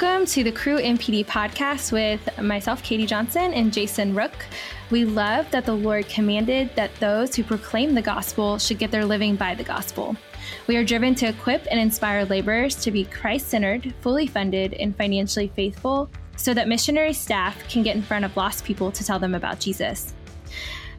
Welcome to the Cru MPD podcast with myself, Katie Johnson, and Jason Ruch. We love that the Lord commanded that those who proclaim the gospel should get their living by the gospel. We are driven to equip and inspire laborers to be Christ centered, fully funded, and financially faithful so that missionary staff can get in front of lost people to tell them about Jesus.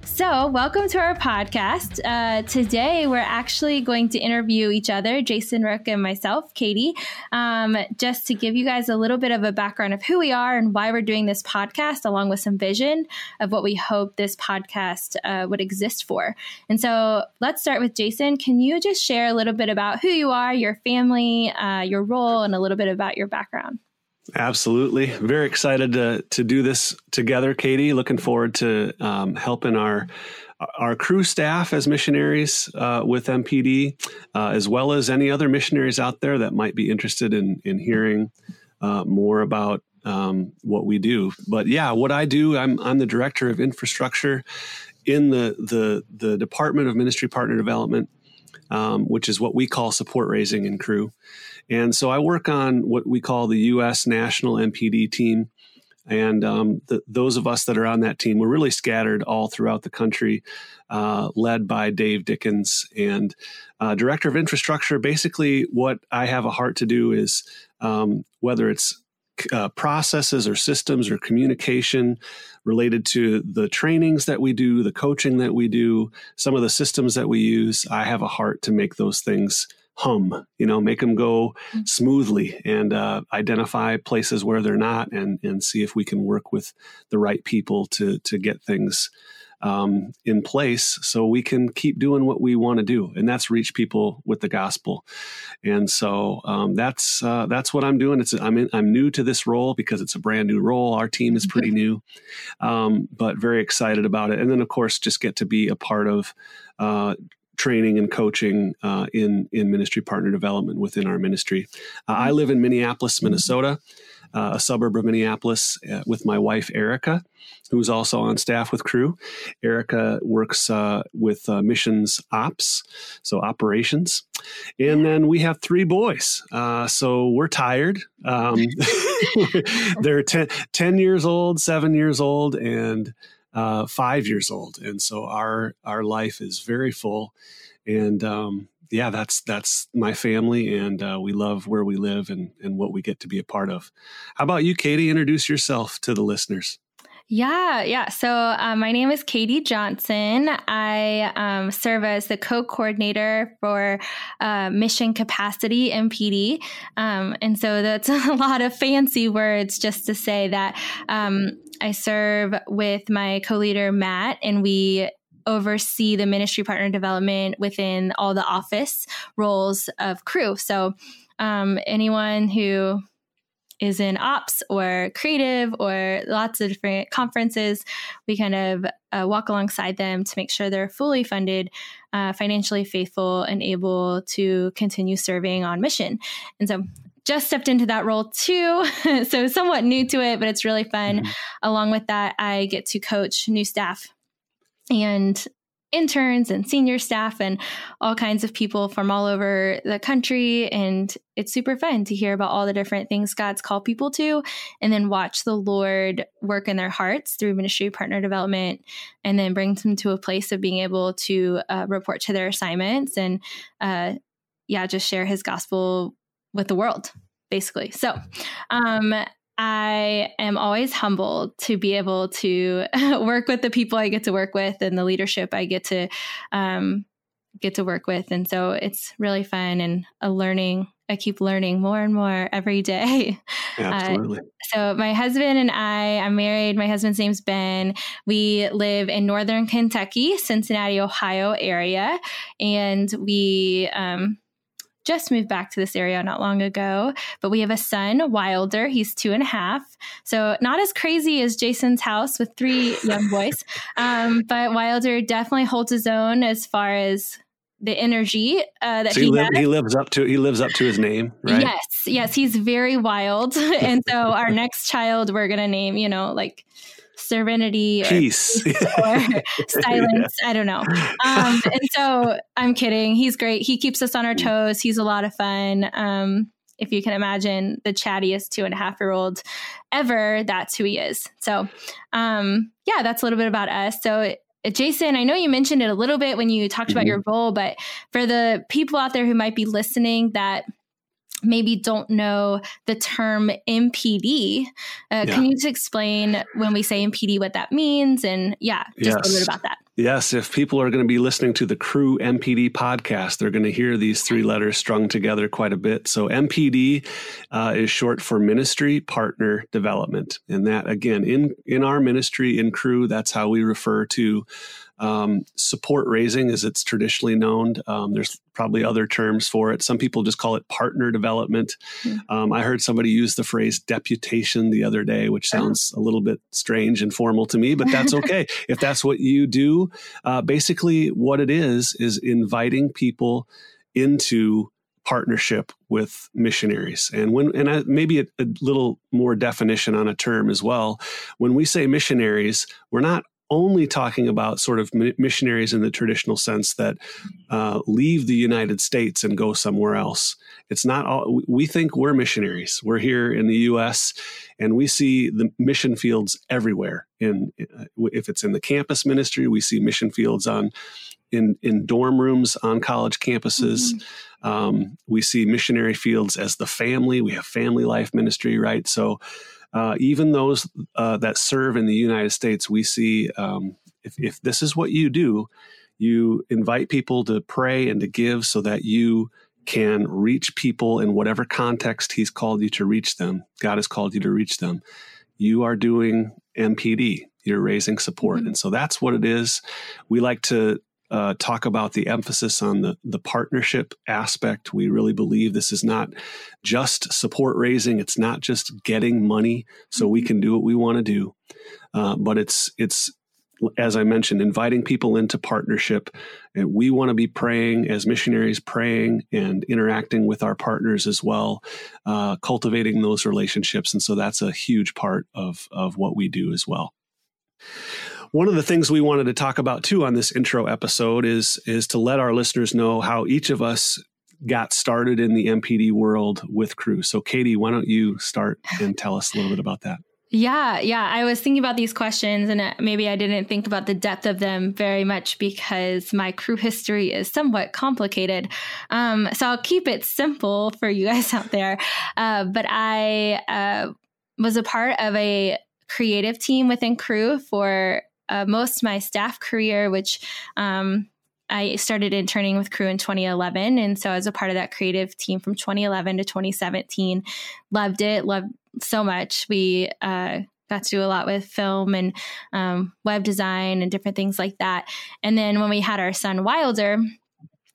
So, welcome to our podcast. Uh, today, we're actually going to interview each other, Jason Ruch and myself, Katie, um, just to give you guys a little bit of a background of who we are and why we're doing this podcast, along with some vision of what we hope this podcast uh, would exist for. And so, let's start with Jason. Can you just share a little bit about who you are, your family, uh, your role, and a little bit about your background? Absolutely. Very excited to, to do this together, Katie. Looking forward to um, helping our our Cru staff as missionaries uh, with MPD, uh, as well as any other missionaries out there that might be interested in in hearing uh, more about um, what we do. But yeah, what I do, I'm I'm the director of infrastructure in the the the Department of Ministry Partner Development, um, which is what we call support raising and Cru. And so I work on what we call the U.S. National MPD team. And um, the, those of us that are on that team, we're really scattered all throughout the country, uh, led by Dave Dickens and uh, Director of Infrastructure. Basically, what I have a heart to do is um, whether it's uh, processes or systems or communication related to the trainings that we do, the coaching that we do, some of the systems that we use, I have a heart to make those things hum, you know, make them go mm-hmm. smoothly and uh, identify places where they're not and, and see if we can work with the right people to, to get things um, in place so we can keep doing what we want to do, and that's reach people with the gospel. And so um, that's uh, that's what I'm doing. It's I'm in, I'm new to this role because it's a brand new role. Our team is pretty new, um, but very excited about it. And then of course, just get to be a part of uh, training and coaching uh, in in ministry partner development within our ministry. Uh, I live in Minneapolis, Minnesota, uh, a suburb of Minneapolis, uh, with my wife Erica, who's also on staff with Cru. Erica works uh, with uh, missions ops, so operations, and then we have three boys. so we're tired. Um, they're 10, 10 years old, seven years old, and uh, five years old, and so our our life is very full. And um, yeah, that's that's my family, and uh, we love where we live and and what we get to be a part of. How about you, Katie? Introduce yourself to the listeners. Yeah, yeah. So uh, my name is Katie Johnson. I um, serve as the co coordinator for uh, Mission Capacity MPD. Um, and so that's a lot of fancy words just to say that um, I serve with my co leader, Matt, and we oversee the ministry partner development within all the office roles of Cru. So um, anyone who is in ops or creative or lots of different conferences. We kind of uh, walk alongside them to make sure they're fully funded, uh, financially faithful, and able to continue serving on mission. And so just stepped into that role too. so somewhat new to it, but it's really fun. Mm-hmm. Along with that, I get to coach new staff and interns and senior staff and all kinds of people from all over the country. And it's super fun to hear about all the different things God's called people to, and then watch the Lord work in their hearts through ministry partner development, and then bring them to a place of being able to uh, report to their assignments and, uh, yeah, just share his gospel with the world basically. So, um, I am always humbled to be able to work with the people I get to work with and the leadership I get to um, get to work with, and so it's really fun and a learning. I keep learning more and more every day. Absolutely. Uh, so my husband and I, I'm married. My husband's name's Ben. We live in northern Kentucky, Cincinnati, Ohio area, and we. Um, just moved back to this area not long ago, but we have a son, Wilder. He's two and a half. So, not as crazy as Jason's house with three young boys, um, but Wilder definitely holds his own as far as the energy uh, that so he, he, li- he, lives up to he lives up to his name right yes yes he's very wild and so our next child we're gonna name you know like serenity peace or, or silence. Yeah. I don't know. Um, and so I'm kidding. He's great. He keeps us on our toes. He's a lot of fun. Um, if you can imagine the chattiest two and a half year old ever, that's who he is. So, um, yeah, that's a little bit about us. So, Jason, I know you mentioned it a little bit when you talked mm-hmm. about your role, but for the people out there who might be listening that maybe don't know the term MPD, uh, yeah. can you just explain when we say MPD what that means? And yeah, just yes. a little bit about that. Yes, if people are going to be listening to the Cru MPD podcast, they're going to hear these three letters strung together quite a bit. So, MPD uh, is short for Ministry Partner Development, and that again in in our ministry in Cru, that's how we refer to um, support raising, as it's traditionally known. Um, there's probably other terms for it. Some people just call it partner development. Mm-hmm. Um, I heard somebody use the phrase deputation the other day, which oh. sounds a little bit strange and formal to me, but that's okay. if that's what you do, uh, basically what it is, is inviting people into partnership with missionaries. And when and I, maybe a, a, little more definition on a term as well. When we say missionaries, we're not only talking about sort of missionaries in the traditional sense that uh, leave the United States and go somewhere else. It's not all, we think we're missionaries. We're here in the U.S. and we see the mission fields everywhere. In uh, if it's in the campus ministry, we see mission fields on in in dorm rooms on college campuses. Mm-hmm. Um, we see missionary fields as the family. We have family life ministry, right? So uh, even those uh, that serve in the United States, we see um, if, if this is what you do, you invite people to pray and to give so that you can reach people in whatever context He's called you to reach them. God has called you to reach them. You are doing MPD. You're raising support, mm-hmm. and so that's what it is. We like to uh, talk about the emphasis on the, the partnership aspect. We really believe this is not just support raising. It's not just getting money so we mm-hmm. can do what we want to do, uh, but it's it's as I mentioned, inviting people into partnership. And we want to be praying as missionaries, praying and interacting with our partners as well, uh, cultivating those relationships. And so that's a huge part of, of what we do as well. One of the things we wanted to talk about too on this intro episode is is to let our listeners know how each of us got started in the MPD world with Cru. So Katie, why don't you start and tell us a little bit about that? Yeah, yeah. I was thinking about these questions and maybe I didn't think about the depth of them very much because my Cru history is somewhat complicated. Um, so I'll keep it simple for you guys out there. Uh, but I uh, was a part of a creative team within Cru for uh, most my staff career, which um, I started interning with Cru in 2011. And so I was a part of that creative team from 2011 to 2017. Loved it, loved so much. We uh, got to do a lot with film and um, web design and different things like that. And then when we had our son Wilder,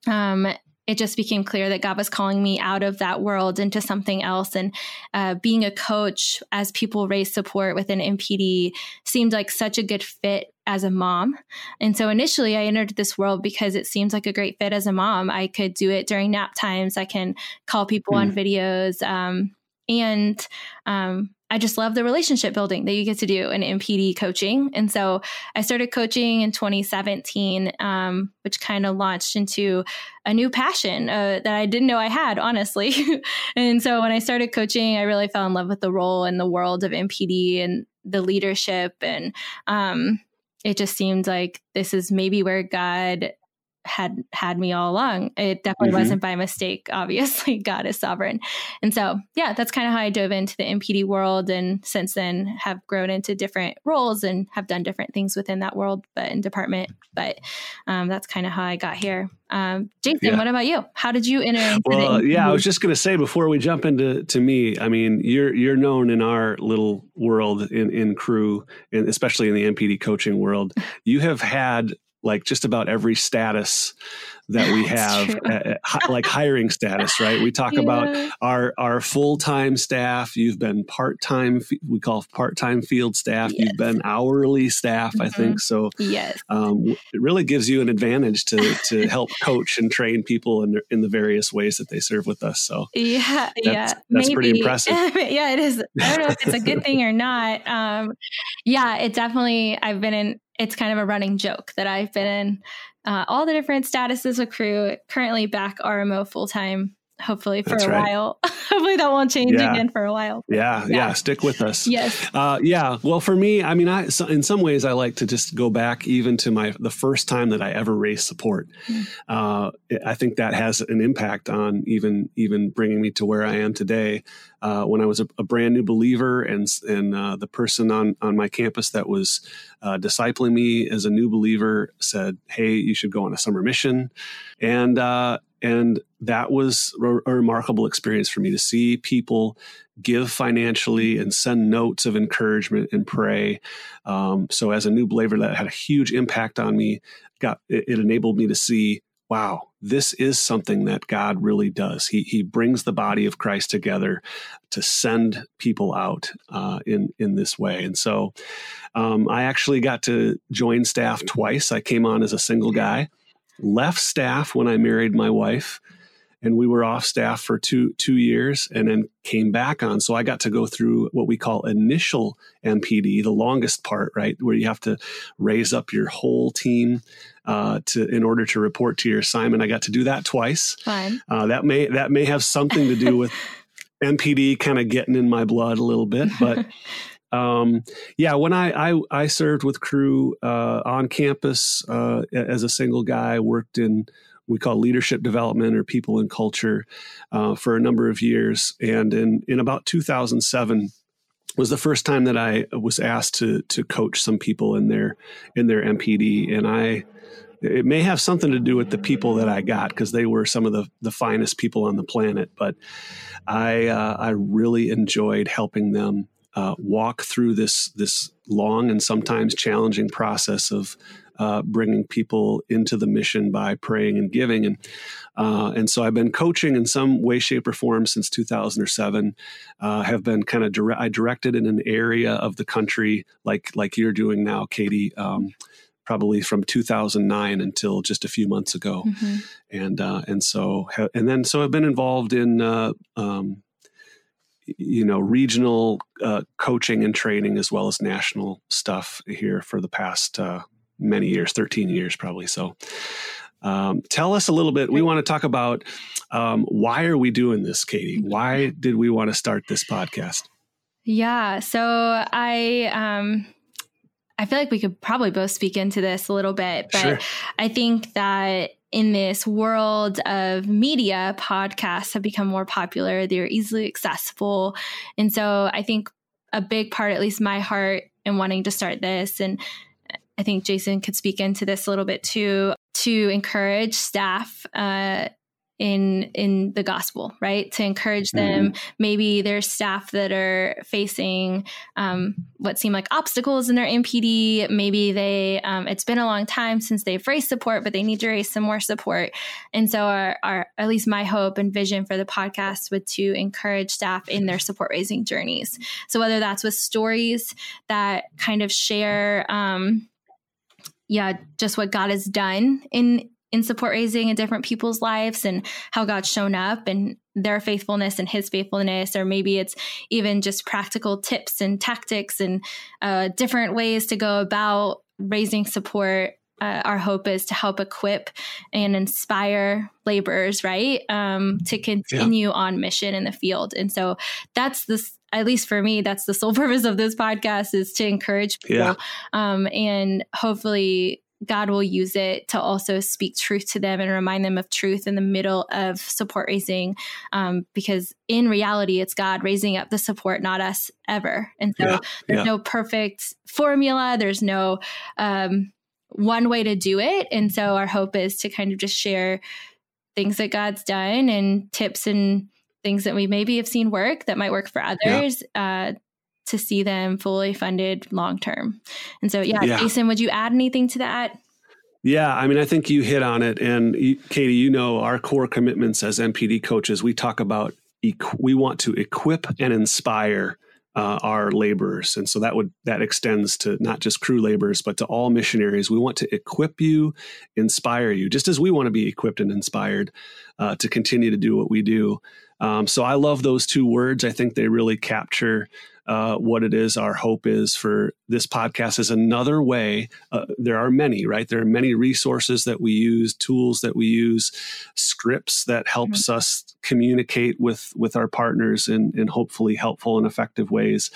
um, it just became clear that God was calling me out of that world into something else. And uh, being a coach as people raise support within MPD seemed like such a good fit as a mom. And so initially I entered this world because it seems like a great fit as a mom. I could do it during nap times, I can call people mm. on hmm. videos. Um, and um, I just love the relationship building that you get to do in MPD coaching. And so I started coaching in 2017, um, which kind of launched into a new passion uh, that I didn't know I had, honestly. and so when I started coaching, I really fell in love with the role and the world of MPD and the leadership. And um, it just seemed like this is maybe where God had had me all along. It definitely mm-hmm. wasn't by mistake. Obviously, God is sovereign. And so, yeah, that's kind of how I dove into the MPD world. And since then, have grown into different roles and have done different things within that world, but in department. But um, that's kind of how I got here. Um, Jason, yeah. what about you? How did you enter? well, yeah, I was just going to say before we jump into to me. I mean, you're you're known in our little world in in Cru, and especially in the MPD coaching world. You have had like just about every status that we have, uh, like hiring status, right? We talk yeah. about our our full time staff. You've been part time. We call part time field staff. Yes. You've been hourly staff, mm-hmm. I think. So yes, um, it really gives you an advantage to to help coach and train people in the, in the various ways that they serve with us. So yeah, that's, yeah, that's Maybe. pretty impressive. yeah, it is. I don't know if it's a good thing or not. Um, yeah, it definitely. I've been in it's kind of a running joke that I've been in uh, all the different statuses of Cru, currently back RMO full time hopefully for That's a right. while. hopefully that won't change yeah. again for a while. Yeah, yeah, yeah, stick with us. yes. Uh, yeah. Well, for me, I mean, I in some ways I like to just go back even to my the first time that I ever raised support. Mm. Uh, I think that has an impact on even even bringing me to where I am today. Uh, when I was a, a, brand new believer, and and uh, the person on on my campus that was uh, discipling me as a new believer said, "Hey, you should go on a summer mission," and uh, and that was a remarkable experience for me to see people give financially and send notes of encouragement and pray. Um, so as a new believer, that had a huge impact on me. Got it, it enabled me to see, wow, this is something that God really does. He he brings the body of Christ together to send people out uh, in in this way. And so, um, I actually got to join staff twice. I came on as a single guy left staff when I married my wife, and we were off staff for two two years, and then came back on. So I got to go through what we call initial MPD, the longest part, right, where you have to raise up your whole team uh, to in order to report to your assignment. I got to do that twice. Fine. Uh, that may that may have something to do with MPD kind of getting in my blood a little bit, but. Um, yeah, when I, I, I served with Cru uh, on campus uh, as a single guy, worked in we call leadership development or people and culture uh, for a number of years, and in in about 2007 was the first time that I was asked to to coach some people in their in their MPD, and I it may have something to do with the people that I got because they were some of the the finest people on the planet, but I uh, I really enjoyed helping them uh, walk through this this long and sometimes challenging process of uh, bringing people into the mission by praying and giving and uh, and so I've been coaching in some way, shape, or form since 2007. Uh, have been kind of dire- I directed in an area of the country like like you're doing now, Katie. Um, probably from 2009 until just a few months ago, mm-hmm. and uh, and so and then so I've been involved in uh, um, you know regional uh, coaching and training as well as national stuff here for the past uh, many years 13 years probably. So um, tell us a little bit. We want to talk about um, why are we doing this katie? Why did we want to start this podcast? Yeah so i um I feel like we could probably both speak into this a little bit, but sure. I think that in this world of media, podcasts have become more popular. They're easily accessible. And so I think a big part, at least my heart in wanting to start this, and I think Jason could speak into this a little bit too, to encourage staff uh, in in the gospel right? To encourage them. Mm-hmm. maybe there's staff that are facing um, what seem like obstacles in their mpd maybe they um, it's been a long time since they've raised support but they need to raise some more support. And so our, our at least my hope and vision for the podcast would to encourage staff in their support raising journeys. So whether that's with stories that kind of share um, yeah just what god has done in in support raising in different people's lives and how God's shown up and their faithfulness and his faithfulness, or maybe it's even just practical tips and tactics and uh, different ways to go about raising support. Uh, our hope is to help equip and inspire laborers, right, um, to continue yeah. on mission in the field. And so that's this at least for me, that's the sole purpose of this podcast is to encourage people yeah. um, and hopefully God will use it to also speak truth to them and remind them of truth in the middle of support raising. Um, because in reality, it's God raising up the support, not us ever. And so yeah, there's yeah. no perfect formula, there's no um, one way to do it. And so our hope is to kind of just share things that God's done and tips and things that we maybe have seen work that might work for others yeah. uh, to see them fully funded long term. And so, yeah, yeah, Jason, would you add anything to that? Yeah, I mean, I think you hit on it. And you, Katie, you know, our core commitments as MPD coaches, we talk about we want to equip and inspire uh, our laborers, and so that would that extends to not just Cru laborers, but to all missionaries. We want to equip you, inspire you, just as we want to be equipped and inspired uh, to continue to do what we do. Um, so I love those two words. I think they really capture uh, what it is our hope is for this podcast is another way. Uh, there are many, right? There are many resources that we use, tools that we use, scripts that helps mm-hmm. us communicate with with our partners in in hopefully helpful and effective ways.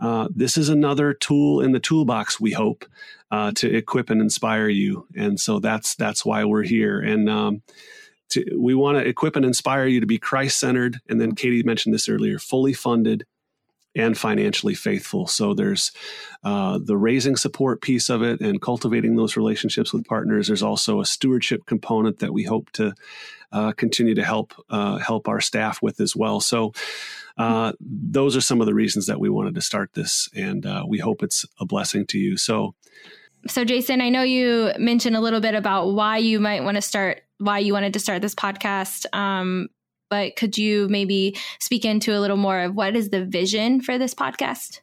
Uh, this is another tool in the toolbox. We hope uh, to equip and inspire you, and so that's that's why we're here. And um, to, we want to equip and inspire you to be Christ centered. And then Katie mentioned this earlier: fully funded and financially faithful. So there's uh, the raising support piece of it and cultivating those relationships with partners. There's also a stewardship component that we hope to uh, continue to help uh, help our staff with as well. So uh, those are some of the reasons that we wanted to start this, and uh, we hope it's a blessing to you. So. So, Jason, I know you mentioned a little bit about why you might want to start, why you wanted to start this podcast. Um, but could you maybe speak into a little more of what is the vision for this podcast?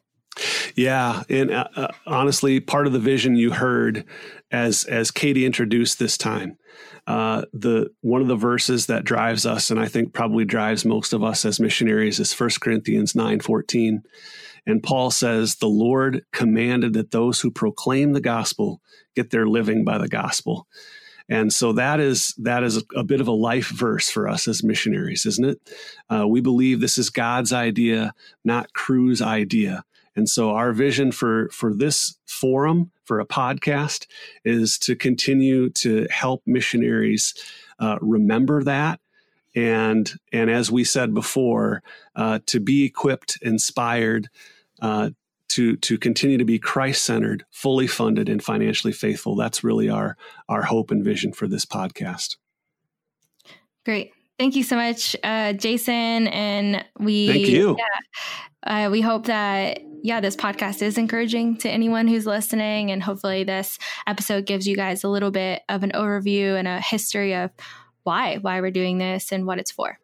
Yeah, and uh, uh, honestly, part of the vision you heard as as Katie introduced this time, uh, the one of the verses that drives us, and I think probably drives most of us as missionaries, is 1 Corinthians nine fourteen, and Paul says, "The Lord commanded that those who proclaim the gospel get their living by the gospel." And so that is that is a, bit of a life verse for us as missionaries, isn't it? Uh, we believe this is God's idea, not Cru's idea. And so our vision for for this forum, for a podcast, is to continue to help missionaries uh, remember that and and as we said before, uh, to be equipped, inspired uh, to to continue to be Christ centered, fully funded, and financially faithful. That's really our our hope and vision for this podcast. Great. Thank you so much, uh, Jason. And we thank you. Yeah, uh, we hope that yeah, this podcast is encouraging to anyone who's listening, and hopefully, this episode gives you guys a little bit of an overview and a history of why why we're doing this and what it's for.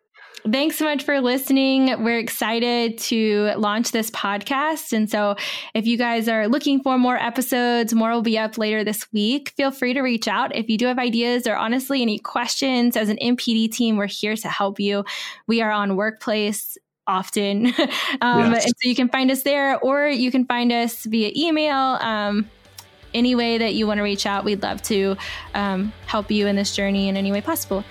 Thanks so much for listening. We're excited to launch this podcast. And so, if you guys are looking for more episodes, more will be up later this week. Feel free to reach out. If you do have ideas or honestly any questions, as an MPD team, we're here to help you. We are on Workplace often. um, yes. And so, you can find us there or you can find us via email. Um, any way that you want to reach out, we'd love to um, help you in this journey in any way possible.